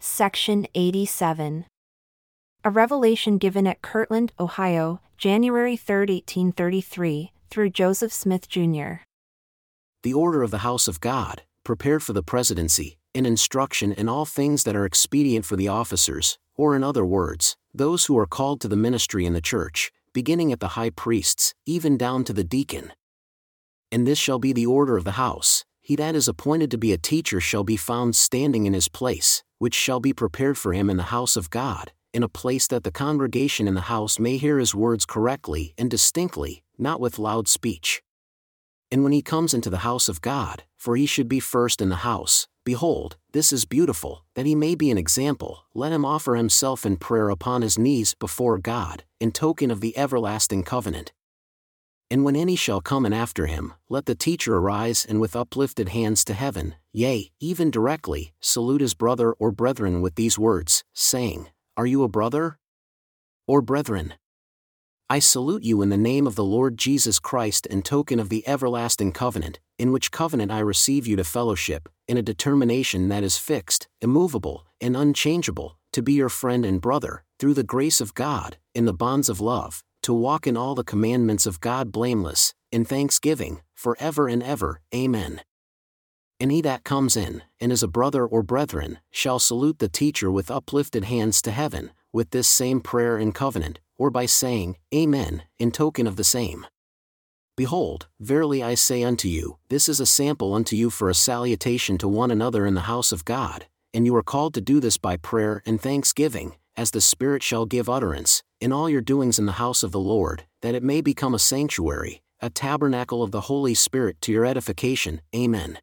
Section 87. A revelation given at Kirtland, Ohio, January 3, 1833, through Joseph Smith, Jr. The order of the house of God, prepared for the presidency, in instruction in all things that are expedient for the officers, or in other words, those who are called to the ministry in the church, beginning at the high priests, even down to the deacon. And this shall be the order of the house he that is appointed to be a teacher shall be found standing in his place, which shall be prepared for him in the house of God, in a place that the congregation in the house may hear his words correctly and distinctly, not with loud speech. And when he comes into the house of God, for he should be first in the house, behold, this is beautiful, that he may be an example, let him offer himself in prayer upon his knees before God, in token of the everlasting covenant. And when any shall come in after him, let the teacher arise and with uplifted hands to heaven, yea, even directly, salute his brother or brethren with these words, saying, Are you a brother? Or brethren? I salute you in the name of the Lord Jesus Christ in token of the everlasting covenant, in which covenant I receive you to fellowship, in a determination that is fixed, immovable, and unchangeable, to be your friend and brother, through the grace of God, in the bonds of love, to walk in all the commandments of God blameless, in thanksgiving, for ever and ever, Amen. And he that comes in, and is a brother or brethren, shall salute the teacher with uplifted hands to heaven, with this same prayer and covenant, or by saying, Amen, in token of the same. Behold, verily I say unto you, this is a sample unto you for a salutation to one another in the house of God, and you are called to do this by prayer and thanksgiving, as the Spirit shall give utterance, in all your doings in the house of the Lord, that it may become a sanctuary, a tabernacle of the Holy Spirit to your edification. Amen.